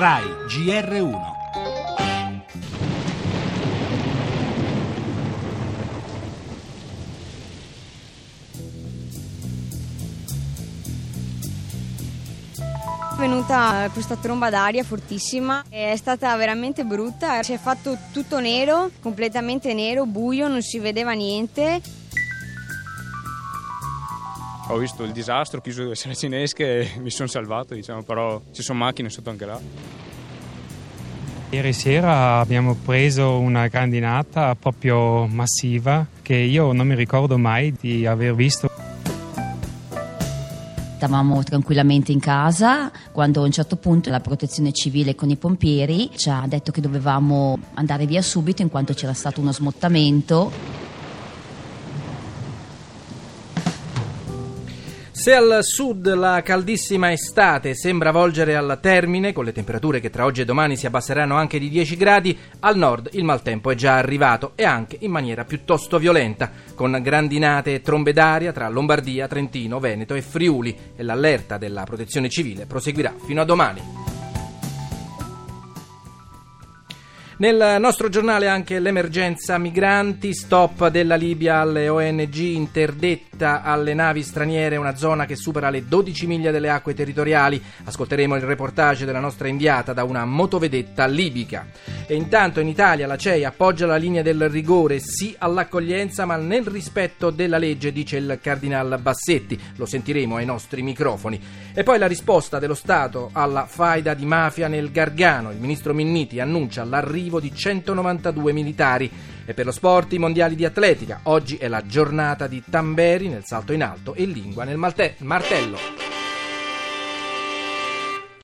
RAI GR1. È venuta questa tromba d'aria fortissima, è stata veramente brutta, si è fatto tutto nero, completamente nero, buio, non si vedeva niente. Ho visto il disastro, ho chiuso due saracinesche e mi sono salvato, diciamo, però ci sono macchine sotto anche là. Ieri sera abbiamo preso una grandinata proprio massiva che io non mi ricordo mai di aver visto. Stavamo tranquillamente in casa quando a un certo punto la protezione civile con i pompieri ci ha detto che dovevamo andare via subito in quanto c'era stato uno smottamento. Se al sud la caldissima estate sembra volgere al termine, con le temperature che tra oggi e domani si abbasseranno anche di 10 gradi, al nord il maltempo è già arrivato e anche in maniera piuttosto violenta, con grandinate e trombe d'aria tra Lombardia, Trentino, Veneto e Friuli e l'allerta della protezione civile proseguirà fino a domani. Nel nostro giornale anche l'emergenza migranti, stop della Libia alle ONG, interdetta alle navi straniere, una zona che supera le 12 miglia delle acque territoriali. Ascolteremo il reportage della nostra inviata da una motovedetta libica. E intanto in Italia la CEI appoggia la linea del rigore, sì all'accoglienza ma nel rispetto della legge, dice il cardinal Bassetti. Lo sentiremo ai nostri microfoni. E poi la risposta dello Stato alla faida di mafia nel Gargano. Il ministro Minniti annuncia l'arrivo di 192 militari. E per lo sport i mondiali di atletica. Oggi è la giornata di Tamberi nel salto in alto e Lingua nel martello.